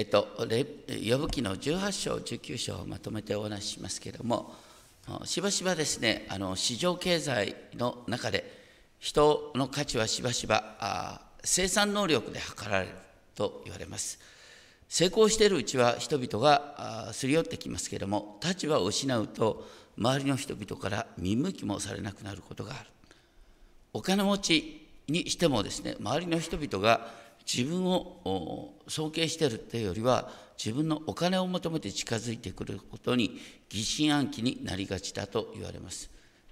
えっと、呼ぶ記の18章、19章をまとめてお話ししますけれども、しばしばですね、あの市場経済の中で、人の価値はしばしばあ生産能力で測られると言われます。成功しているうちは人々がすり寄ってきますけれども、立場を失うと、周りの人々から見向きもされなくなることがある。お金持ちにしてもですね、周りの人々が自分を尊敬しているというよりは、自分のお金を求めて近づいてくることに疑心暗鬼になりがちだと言われます。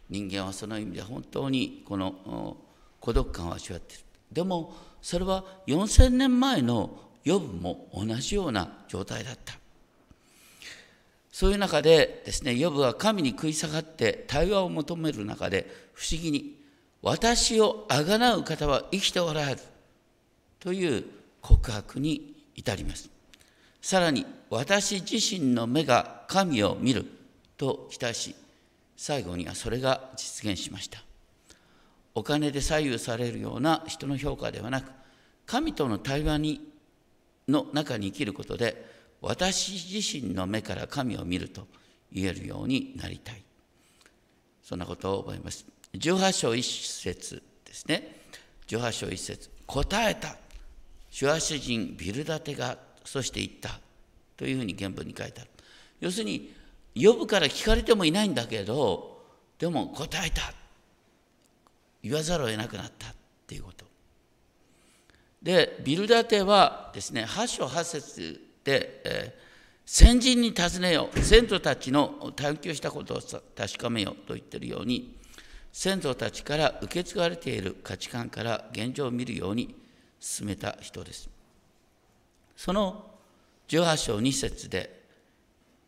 人間はその意味で本当にこの孤独感を味わっている。でもそれは4000年前のヨブも同じような状態だった。そういう中でですね、ヨブは神に食い下がって対話を求める中で不思議に私をあがなう方は生きておられるという告白に至ります。さらに私自身の目が神を見ると期待し、最後にはそれが実現しました。お金で左右されるような人の評価ではなく、神との対話にの中に生きることで、私自身の目から神を見ると言えるようになりたい。そんなことを覚えます。18章1節ですね。18章1節答えた。主は主人ビルダテがそして言ったというふうに原文に書いてある。要するに、呼ぶから聞かれてもいないんだけど、でも答えた。言わざるを得なくなったっていうこと。で、ビルダテはですね、8章8節で、えー、先人に尋ねよ、先祖たちの探求したことを確かめよと言ってるように、先祖たちから受け継がれている価値観から現状を見るように進めた人です。その18章2節で、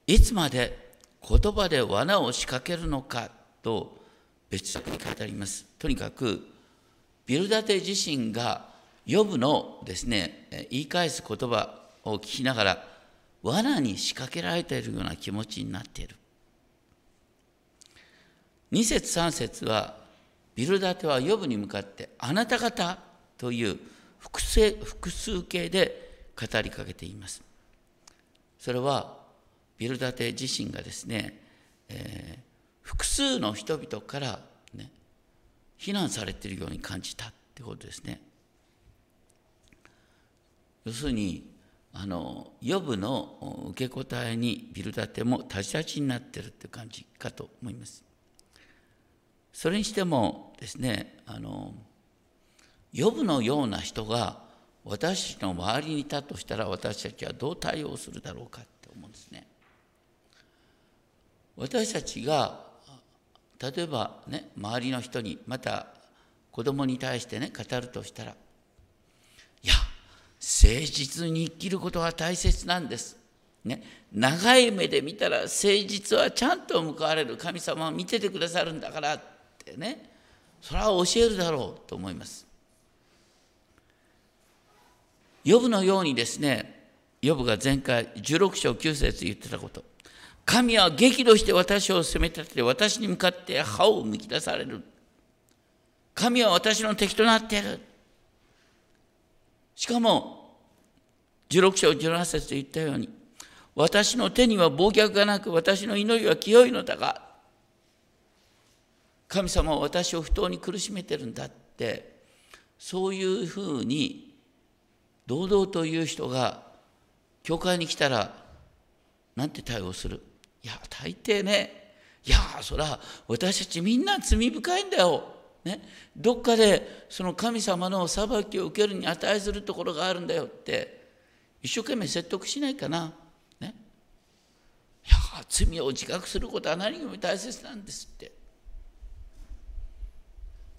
いつまで言葉で罠を仕掛けるのかと別作に書いてあります。とにかく、ビルダテ自身がヨブのですね、言い返す言葉を聞きながら、罠に仕掛けられているような気持ちになっている。2節3節は、ビルダテはヨブに向かって、あなた方という複数複数形で語りかけています。それは、ビルダテ自身がですね、えー、複数の人々から、ね、非難されているように感じたってことですね。要するにあの予部の受け答えにビルダテも立ち立ちになってるって感じかと思います。それにしてもですねあの予部のような人が私たちの周りにいたとしたら私たちはどう対応するだろうかって思うんですね。私たちが例えばね周りの人にまた子供に対してね語るとしたらいや誠実に生きることが大切なんです。ね、長い目で見たら誠実はちゃんと報われる神様は見ててくださるんだからってねそれは教えるだろうと思います。ヨブのようにですねヨブが前回16章9節言ってたこと。神は激怒して私を責め立てて私に向かって歯をむき出される。神は私の敵となっている。しかも、16章17節で言ったように、私の手には暴虐がなく、私の祈りは清いのだが、神様は私を不当に苦しめてるんだって、そういうふうに、堂々という人が、教会に来たら、なんて対応する？いや、大抵ね、いや、そら、私たちみんな罪深いんだよ。ね、どっかでその神様の裁きを受けるに値するところがあるんだよって一生懸命説得しないかな。ね、いや罪を自覚することは何よりも大切なんですって。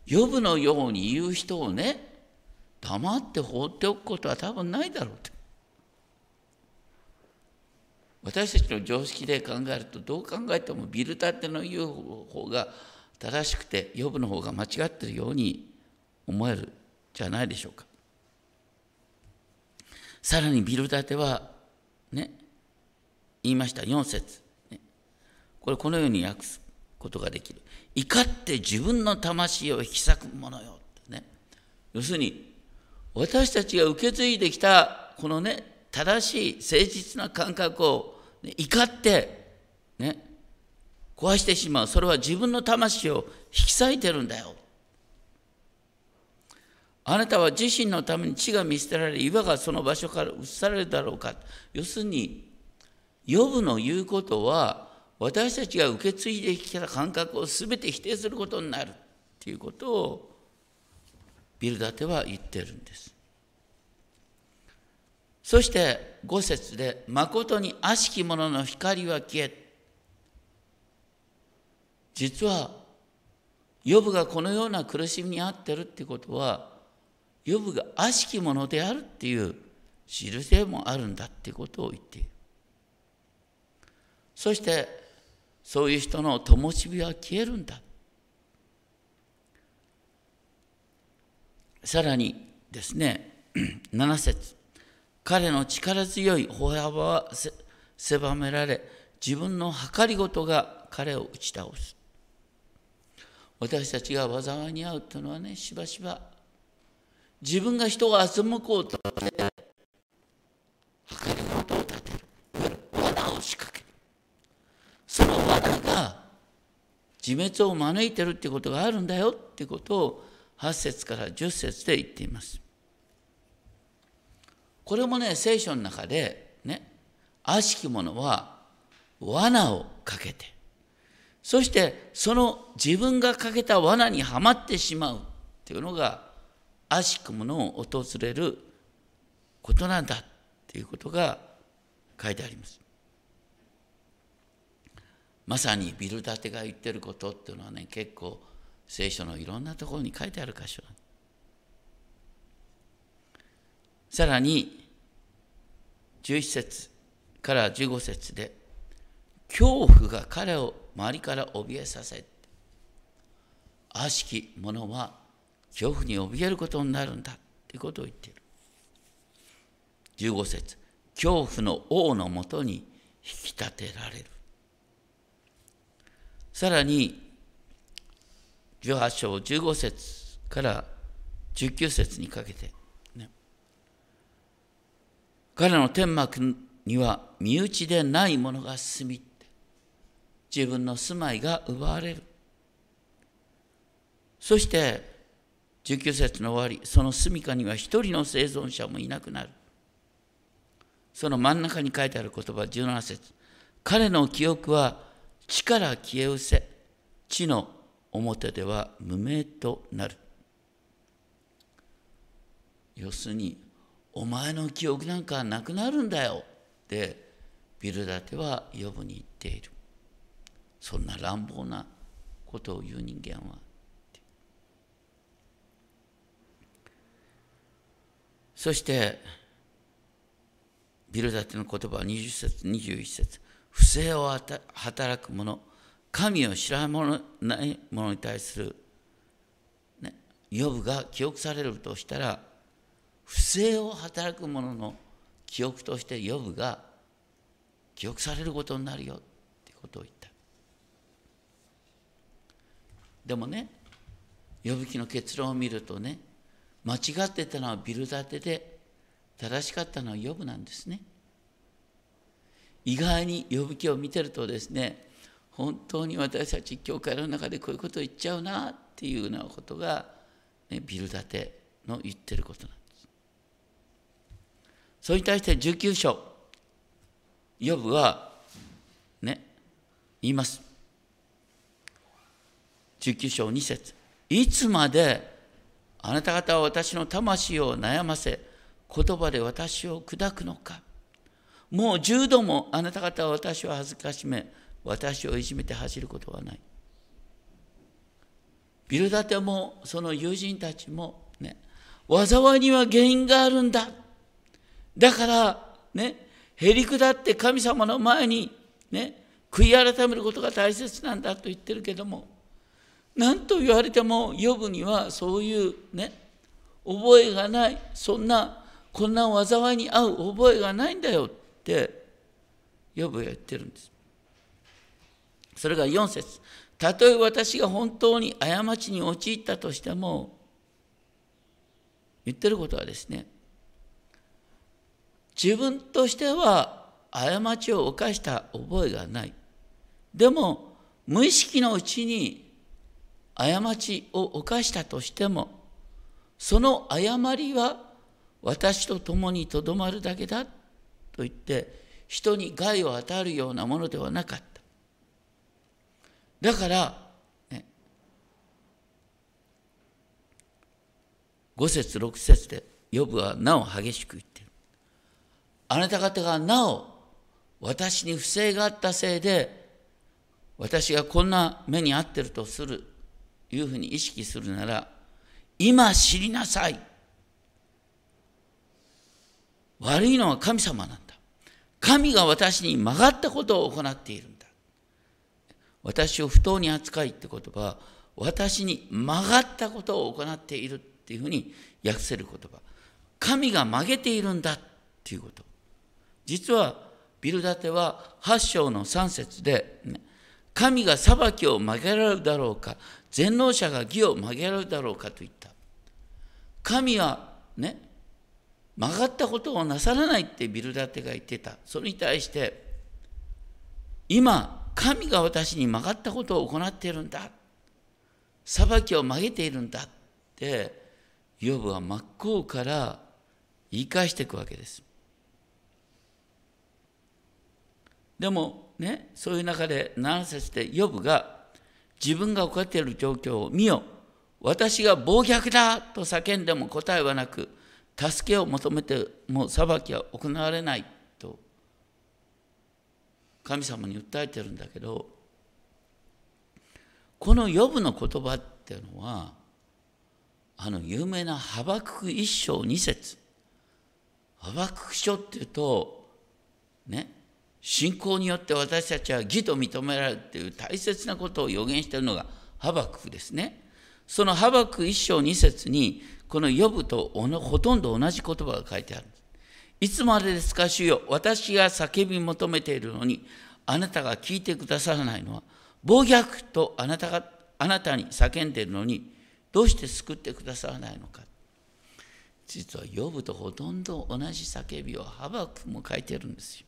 呼ぶのように言う人をね黙って放っておくことは多分ないだろうと。私たちの常識で考えるとどう考えてもビルタテの言う方が正しくて予部の方が間違ってるように思えるじゃないでしょうか。さらにビルダテはね言いました4節、これこのように訳すことができる。怒って自分の魂を引き裂くものよ、ね、要するに私たちが受け継いできたこのね正しい誠実な感覚を、ね、怒ってね壊してしまう。それは自分の魂を引き裂いてるんだよ。あなたは自身のために地が見捨てられ岩がその場所から移されるだろうか。要するにヨブの言うことは私たちが受け継いできた感覚を全て否定することになるっていうことをビルダテは言ってるんです。そして五節で「誠に悪しき者の光は消え」実はヨブがこのような苦しみに遭ってるってことはヨブが悪しき者であるっていう印でもあるんだってことを言っている。そしてそういう人の灯火は消えるんだ。さらにですね、7節彼の力強い歩幅は狭められ、自分の計りごとが彼を打ち倒す。私たちが災いに遭うというのはね、しばしば自分が人を欺こうとして、計りごとを立てる。罠を仕掛ける。その罠が自滅を招いてるってことがあるんだよってことを8節から10節で言っています。これもね聖書の中でね悪しき者は罠をかけてそしてその自分がかけた罠にはまってしまうっていうのが悪しき者を訪れることなんだっていうことが書いてあります。まさにビル建てが言ってることっていうのはね結構聖書のいろんなところに書いてある箇所。さらに11節から15節で恐怖が彼を周りから怯えさせ悪しき者は恐怖に怯えることになるんだということを言っている。15節恐怖の王のもとに引き立てられる。さらに18章15節から19節にかけて、ね、彼の天幕には身内でないものが住み自分の住まいが奪われる。そして19節の終わりその住みかには一人の生存者もいなくなる。その真ん中に書いてある言葉17節。彼の記憶は地から消え失せ地の表では無名となる。要するにお前の記憶なんかなくなるんだよ。ってビルダテは呼ぶに言っている。そんな乱暴なことを言う人間は。そしてビルダテの言葉は20節21節。不正を働く者神を知らない者に対する、ね、予部が記憶されるとしたら不正を働く者の記憶として予部が記憶されることになるよってことを言った。でもね予部記の結論を見るとね間違ってたのはビル建てで正しかったのは予部なんですね。意外に呼ぶ記を見てるとですね本当に私たち教会の中でこういうことを言っちゃうなっていうようなことが、ね、ビル建ての言ってることなんです。それに対して19章ヨブはね言います。19章2節。いつまであなた方は私の魂を悩ませ言葉で私を砕くのか。もう10度もあなた方は私を恥ずかしめ、私をいじめて走ることはない。ビルダテもその友人たちもね、災いには原因があるんだ。だから、ね、へりくだって神様の前にね、悔い改めることが大切なんだと言ってるけども、何と言われても、予部にはそういうね、覚えがない、そんな、こんな災いに遭う覚えがないんだよってヨブが言ってるんですそれが4節。たとえ私が本当に過ちに陥ったとしても言ってることはですね自分としては過ちを犯した覚えがない。でも無意識のうちに過ちを犯したとしてもその誤りは私と共にとどまるだけだと言って人に害を与えるようなものではなかった。だから、ね、5節6節でヨブはなお激しく言ってる。あなた方がなお私に不正があったせいで私がこんな目に遭ってるとするいうふうに意識するなら今知りなさい。悪いのは神様なんだ。神が私に曲がったことを行っている。私を不当に扱いって言葉は私に曲がったことを行っているっていうふうに訳せる言葉。神が曲げているんだっていうこと。実はビルダテは8章の3節で、ね、神が裁きを曲げられるだろうか全能者が義を曲げられるだろうかと言った。神はね曲がったことをなさらないってビルダテが言ってた。それに対して今神が私に曲がったことを行っているんだ。裁きを曲げているんだってヨブは真っ向から言い返していくわけです。でもね、そういう中で7節でヨブが自分が起こっている状況を見よ。私が暴虐だと叫んでも答えはなく助けを求めても裁きは行われない。神様に訴えてるんだけどこのヨブの言葉っていうのはあの有名なハバクク一章二節ハバクク書っていうとね信仰によって私たちは義と認められるという大切なことを予言しているのがハバククですね。そのハバク一章二節にこの呼ぶとほとんど同じ言葉が書いてある。いつまでですか主よ私が叫び求めているのにあなたが聞いてくださらないのは暴虐とあなたがあなたに叫んでいるのにどうして救ってくださらないのか。実は呼ぶとほとんど同じ叫びをハバクも書いてるんですよ。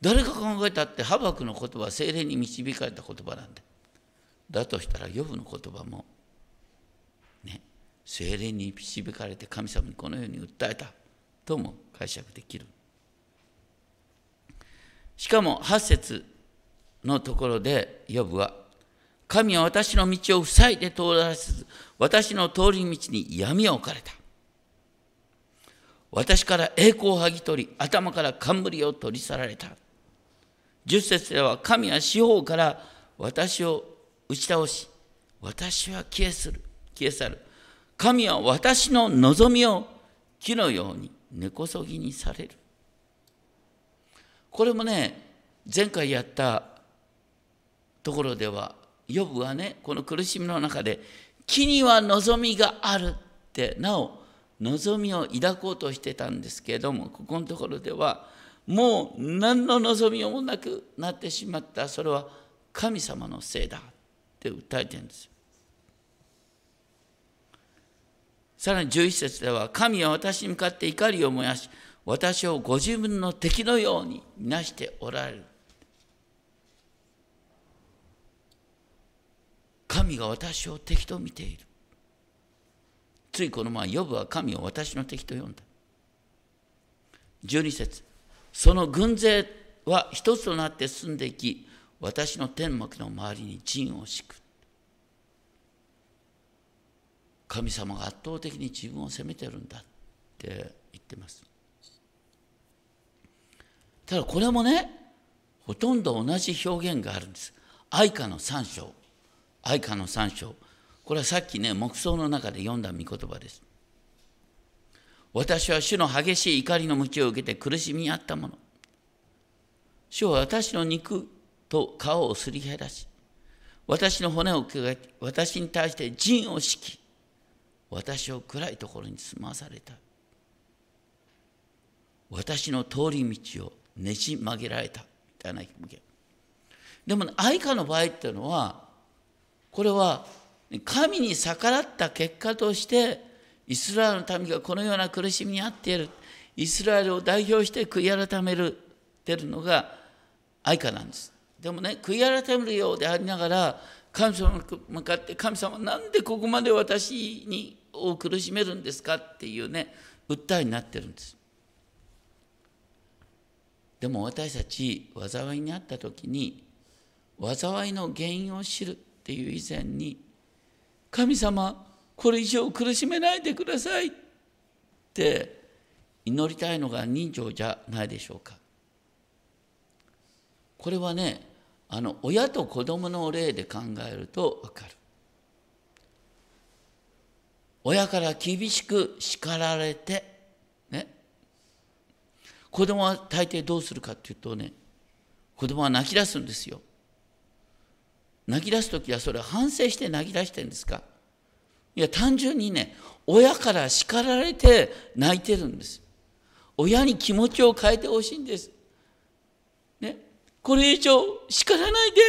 誰が考えたってハバクの言葉は精霊に導かれた言葉なんだ。だとしたらヨブの言葉も精霊に導かれて神様にこのように訴えたとも解釈できる。しかも8節のところでヨブは神は私の道を塞いで通らせず私の通り道に闇を置かれた。私から栄光を剥ぎ取り頭から冠を取り去られた。10節では神は四方から私を打ち倒し私は消えする消え去る神は私の望みを木のように根こそぎにされる。これもね前回やったところではヨブはねこの苦しみの中で木には望みがあるってなお望みを抱こうとしてたんですけれどもここのところではもう何の望みもなくなってしまった。それは神様のせいだって訴えてるんです。さらに11節では神は私に向かって怒りを燃やし私をご自分の敵のようにみなしておられる。神が私を敵と見ている。ついこの前ヨブは神を私の敵と呼んだ。12節その軍勢は一つとなって進んでいき私の天幕の周りに陣を敷く。神様が圧倒的に自分を責めてるんだって言ってます。ただこれもねほとんど同じ表現があるんです。愛花の三章。愛花の三章。これはさっきね黙想の中で読んだ御言葉です。私は主の激しい怒りの鞭を受けて苦しみにあったもの。主は私の肉と皮をすり減らし、私の骨をくが私に対して陣を敷き、私を暗いところに住まされた。私の通り道をねじ曲げられたみたいな。でも、ね、愛花の場合っていうのは、これは神に逆らった結果としてイスラエルの民がこのような苦しみにあっているイスラエルを代表して悔い改めるてるのが愛花なんですでもね悔い改めるようでありながら神様に向かって神様なんでここまで私にを苦しめるんですかっていうね訴えになってるんです。でも私たち災いにあった時に災いの原因を知るっていう以前に神様これ以上苦しめないでくださいって祈りたいのが人情じゃないでしょうか。これはねあの親と子供の例で考えると分かる。親から厳しく叱られてね。子供は大抵どうするかっていうとね子供は泣き出すんですよ。泣き出す時はそれは反省して泣き出してるんですか。いや単純にね親から叱られて泣いてるんです。親に気持ちを変えてほしいんです。ね。これ以上叱らないで。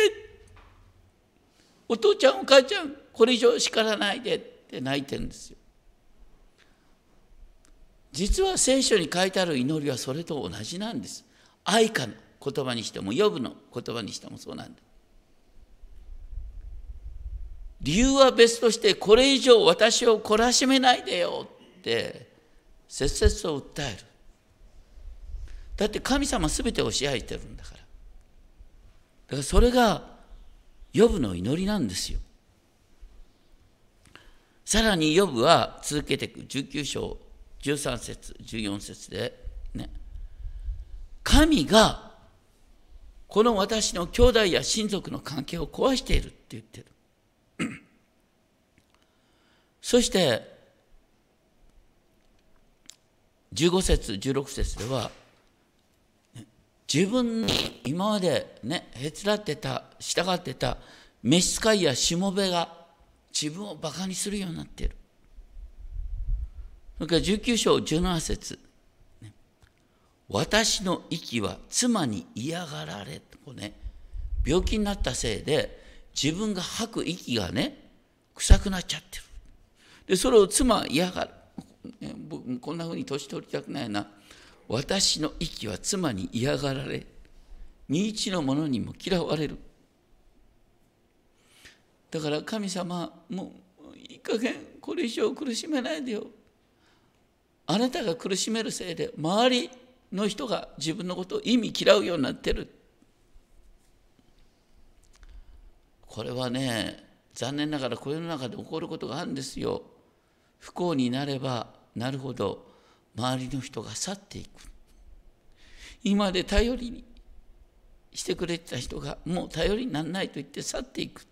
お父ちゃんお母ちゃんこれ以上叱らないで。って泣いてるんですよ。実は聖書に書いてある祈りはそれと同じなんです。愛花の言葉にしても予部の言葉にしてもそうなんだ。理由は別としてこれ以上私を懲らしめないでよって切々と訴える。だって神様全てを支配してるんだから。だからそれがヨブの祈りなんですよ。さらにヨブは続けていく19章13節14節でね。神がこの私の兄弟や親族の関係を壊しているって言ってる。そして15節16節では自分に今までねへつらってた従ってた召使いやしもべが自分をバカにするようになっている。それから19章17節。私の息は妻に嫌がられとね。病気になったせいで自分が吐く息がね臭くなっちゃってる。でそれを妻は嫌がる僕こんなふうに年取りたくないな。私の息は妻に嫌がられ身内の者にも嫌われる。だから神様もういい加減これ以上苦しめないでよ。あなたが苦しめるせいで周りの人が自分のことを意味嫌うようになってる。これはね残念ながらこの世の中で起こることがあるんですよ。不幸になればなるほど周りの人が去っていく。今で頼りにしてくれてた人がもう頼りにならないと言って去っていく。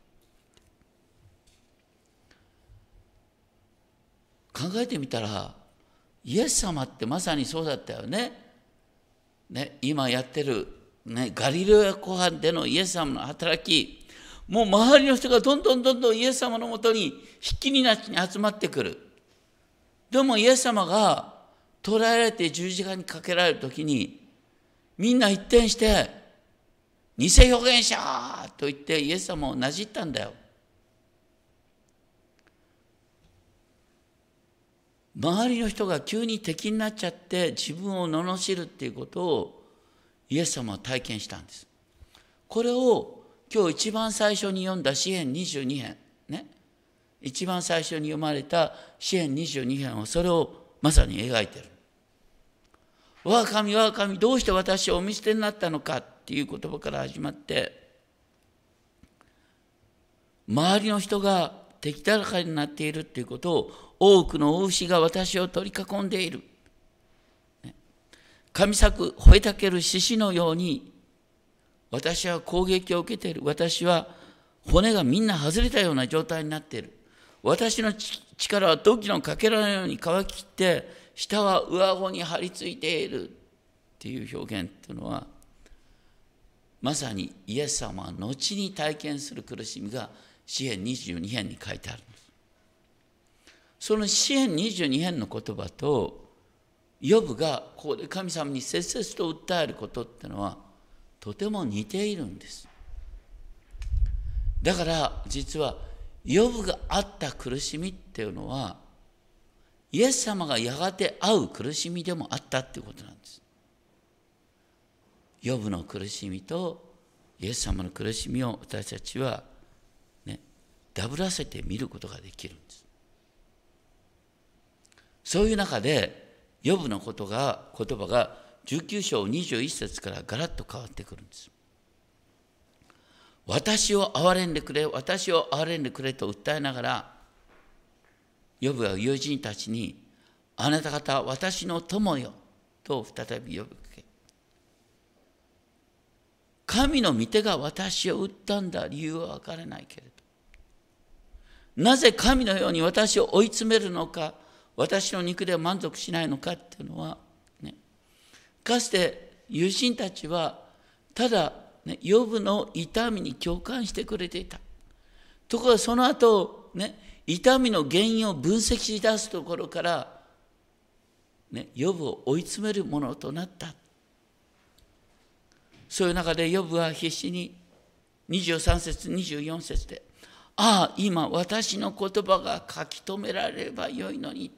考えてみたらイエス様ってまさにそうだったよね。ね今やってる、ね、ガリレオ湖畔でのイエス様の働きもう周りの人がどんどんどんどんイエス様のもとに引きになって集まってくる。でもイエス様が捕らえられて十字架にかけられる時にみんな一転して「偽預言者!」と言ってイエス様をなじったんだよ。周りの人が急に敵になっちゃって自分を罵るっていうことをイエス様は体験したんです。これを今日一番最初に読んだ詩篇22編ね？一番最初に読まれた詩篇22編はそれをまさに描いてる。我が神我が神どうして私をお見捨てになったのかっていう言葉から始まって周りの人が敵だらかになっているっていうことを多くの大牛が私を取り囲んでいる。神作吠えたける獅子のように私は攻撃を受けている。私は骨がみんな外れたような状態になっている。私の力は土器のかけらのように乾ききって下は上顎に張り付いているっていう表現っていうのはまさにイエス様は後に体験する苦しみが詩篇22編に書いてあるんです。その詩篇22編の言葉とヨブがここで神様に切々と訴えることってのはとても似ているんです。だから実はヨブがあった苦しみっていうのはイエス様がやがて会う苦しみでもあったっていうことなんです。ヨブの苦しみとイエス様の苦しみを私たちはねダブらせて見ることができる。そういう中でヨブのことが言葉が19章21節からガラッと変わってくるんです。私を憐れんでくれ、私を憐れんでくれと訴えながら、ヨブは友人たちに、あなた方は私の友よと再び呼びかけ。神の御手が私を打ったんだ理由は分からないけれど。なぜ神のように私を追い詰めるのか、私の肉では満足しないのかっていうのは、ね、かつて友人たちはただね、ヨブの痛みに共感してくれていた。ところがその後、ね、痛みの原因を分析し出すところから、ね、ヨブを追い詰めるものとなった。そういう中でヨブは必死に23節24節で「ああ今私の言葉が書き留められればよいのに」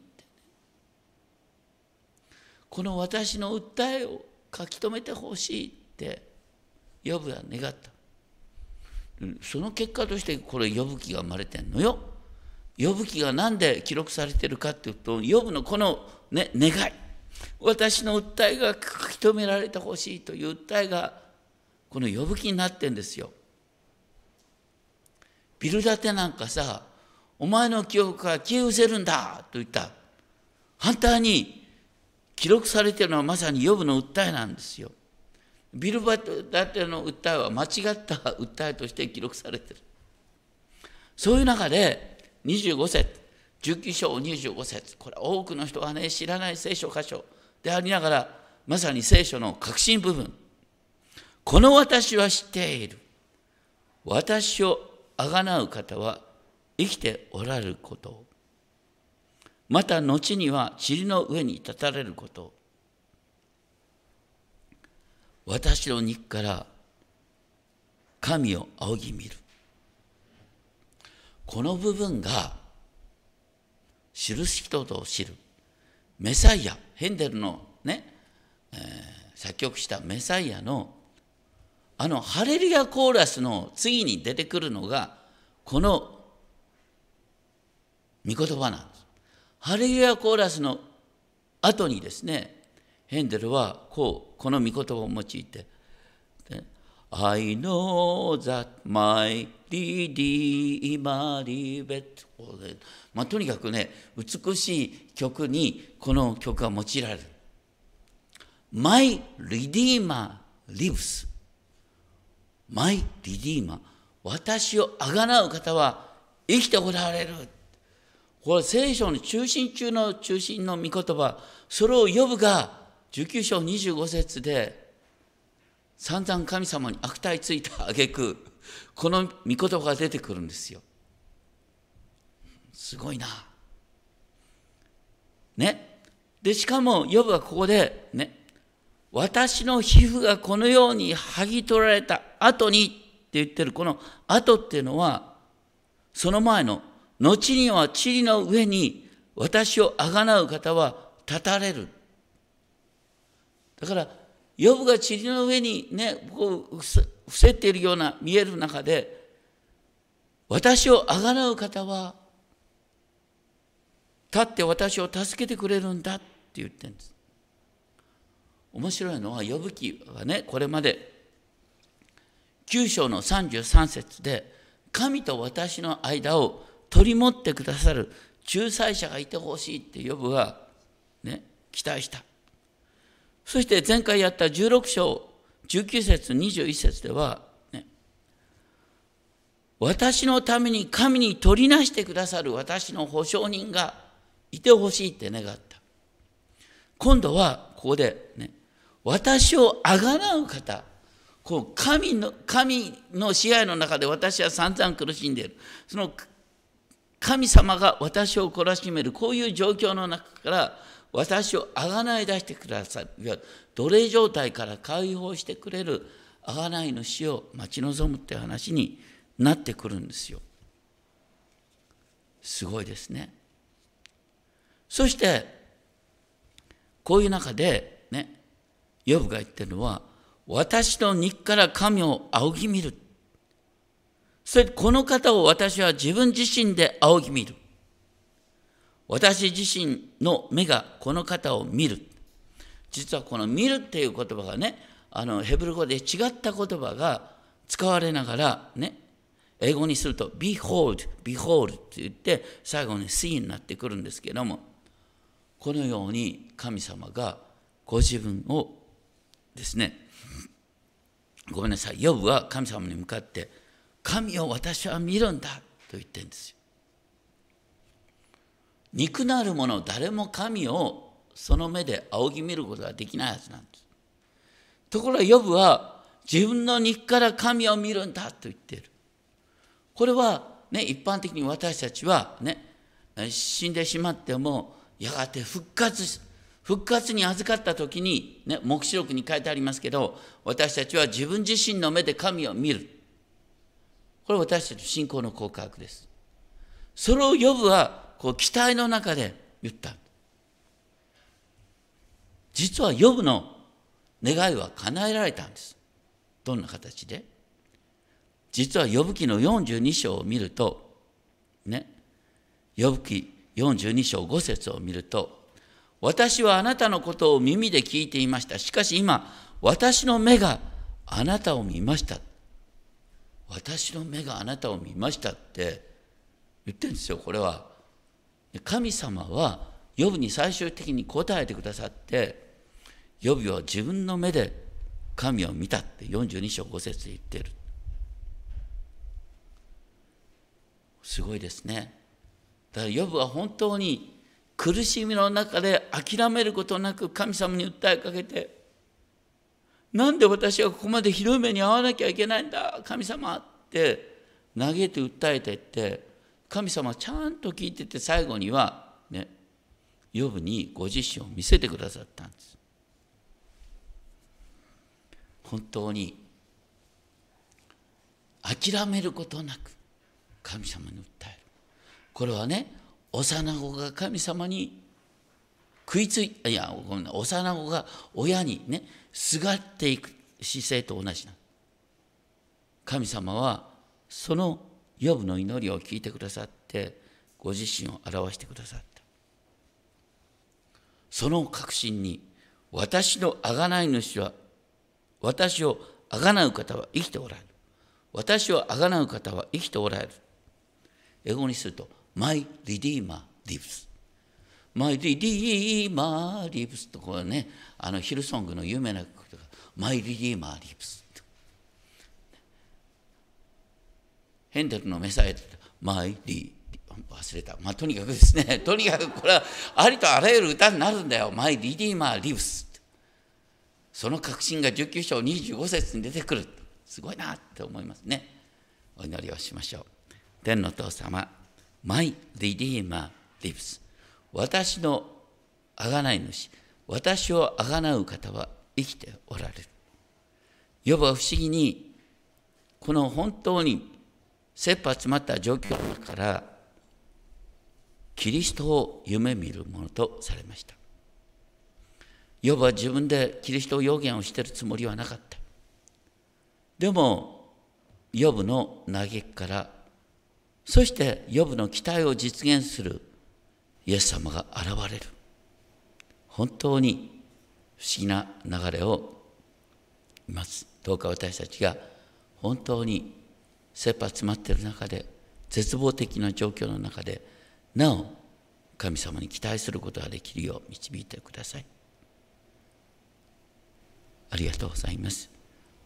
この私の訴えを書き留めてほしいってヨブは願った。その結果としてこれ呼ぶ記が生まれてんのよ。呼ぶ記が何で記録されてるかっていうと、呼ぶのこの、ね、願い。私の訴えが書き留められてほしいという訴えが、この呼ぶ記になってんですよ。ビル建てなんかさ、お前の記憶が消え失せるんだと言った。反対に記録されてるのはまさに呼ぶの訴えなんですよ。ビルバダテの訴えは間違った訴えとして記録されている。そういう中で25節、19章25節、これ多くの人はね、知らない聖書箇所でありながら、まさに聖書の核心部分。この私は知っている。私をあがなう方は生きておられることを。また後には塵の上に立たれること。私の肉から神を仰ぎ見る。この部分が知る人と知るメサイアヘンデルのね、えー、作曲したメサイアのあのハレルヤコーラスの次に出てくるのがこの御言葉なん。ハレルヤコーラスの後にですねヘンデルはこうこの御言葉を用いて「I know that my redeemer liveth」まあ、とにかくね美しい曲にこの曲が用いられる。My Redeemer lives. My Redeemer. 私をあがなう方は生きておられる。これ聖書の中心中の中心の御言葉、それを呼ぶが19章25節で散々神様に悪態ついた挙句この御言葉が出てくるんですよ。すごいな。ね。で、しかも、ヨブはここで、ね、私の皮膚がこのように剥ぎ取られた後にって言ってる、この後っていうのは、その前の、後には塵の上に私をあがなう方は立たれる。だからヨブが塵の上にねこう伏せっているような見える中で私をあがらう方は立って私を助けてくれるんだって言ってるんです。面白いのは呼ぶ記はねこれまで9章の33節で神と私の間を取り持ってくださる仲裁者がいてほしいって呼ぶはね期待した。そして前回やった16章19節21節では、ね、私のために神に取りなしてくださる私の保証人がいてほしいって願った。今度はここでね、私をあがなう方、こう神の神の支配の中で私は散々苦しんでいる。その神様が私を懲らしめる、こういう状況の中から、私をあがない出してくださるいわ奴隷状態から解放してくれるあがない主を待ち望むって話になってくるんですよ。すごいですね。そしてこういう中でねヨブが言ってるのは私の日から神を仰ぎ見るそれこの方を私は自分自身で仰ぎ見る。私自身の目がこの方を見る。実はこの見るっていう言葉がねあのヘブル語で違った言葉が使われながらね英語にすると behold, behold って言って最後に see になってくるんですけどもこのように神様がご自分をですねごめんなさいヨブは神様に向かって神を私は見るんだと言ってるんですよ。肉なる者誰も神をその目で仰ぎ見ることができないはずなんです。ところがヨブは自分の肉から神を見るんだと言っている。これはね一般的に私たちはね死んでしまってもやがて復活復活に預かった時に、ね、黙示録に書いてありますけど私たちは自分自身の目で神を見る。これ私たちの信仰の告白です。それを呼ぶはこう期待の中で言った。実は呼ぶの願いは叶えられたんです。どんな形で？実は呼ぶ記の42章を見るとね呼ぶ記42章5節を見ると私はあなたのことを耳で聞いていました。しかし今私の目があなたを見ました。私の目があなたを見ましたって言ってるんですよこれは。神様は呼ぶに最終的に答えてくださって呼ぶは自分の目で神を見たって42章5節で言ってる。すごいですね。だからヨブは本当に苦しみの中で諦めることなく神様に訴えかけてなんで私はここまでひどい目に遭わなきゃいけないんだ神様。って嘆いて訴えてって神様ちゃんと聞いてて最後にはねヨブにご自身を見せてくださったんです。本当に諦めることなく神様に訴える。これはね幼子が神様に食いついいやごめんな幼子が親にねすがっていく姿勢と同じな。神様はそのヨブの祈りを聞いてくださってご自身を表してくださった。その確信に私の贖い主は私を贖う方は生きておられる私を贖う方は生きておられる英語にすると My Redeemer lives. My Redeemer lives とこれねあのヒルソングの有名なことが My Redeemer lives ヘンデルのメサイってマイリ忘れた。まあ、とにかくですね、とにかくこれはありとあらゆる歌になるんだよ。マイリディーマーリブス。その確信が19章25節に出てくる。すごいなって思いますね。お祈りをしましょう。天の父様、マイリディーマーリブス。私の贖い主、私を贖う方は生きておられる。ヨブは不思議に、この本当に切羽詰まった状況の中からキリストを夢見るものとされましたヨブは自分でキリストを予言をしているつもりはなかったでもヨブの嘆きからそしてヨブの期待を実現するイエス様が現れる。本当に不思議な流れをいます。どうか私たちが本当に切羽詰まっている中で絶望的な状況の中でなお神様に期待することができるよう導いてください。ありがとうございます。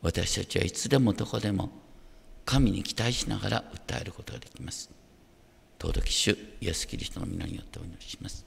私たちはいつでもどこでも神に期待しながら訴えることができます。尊き主イエス・キリストの皆によってお祈りします。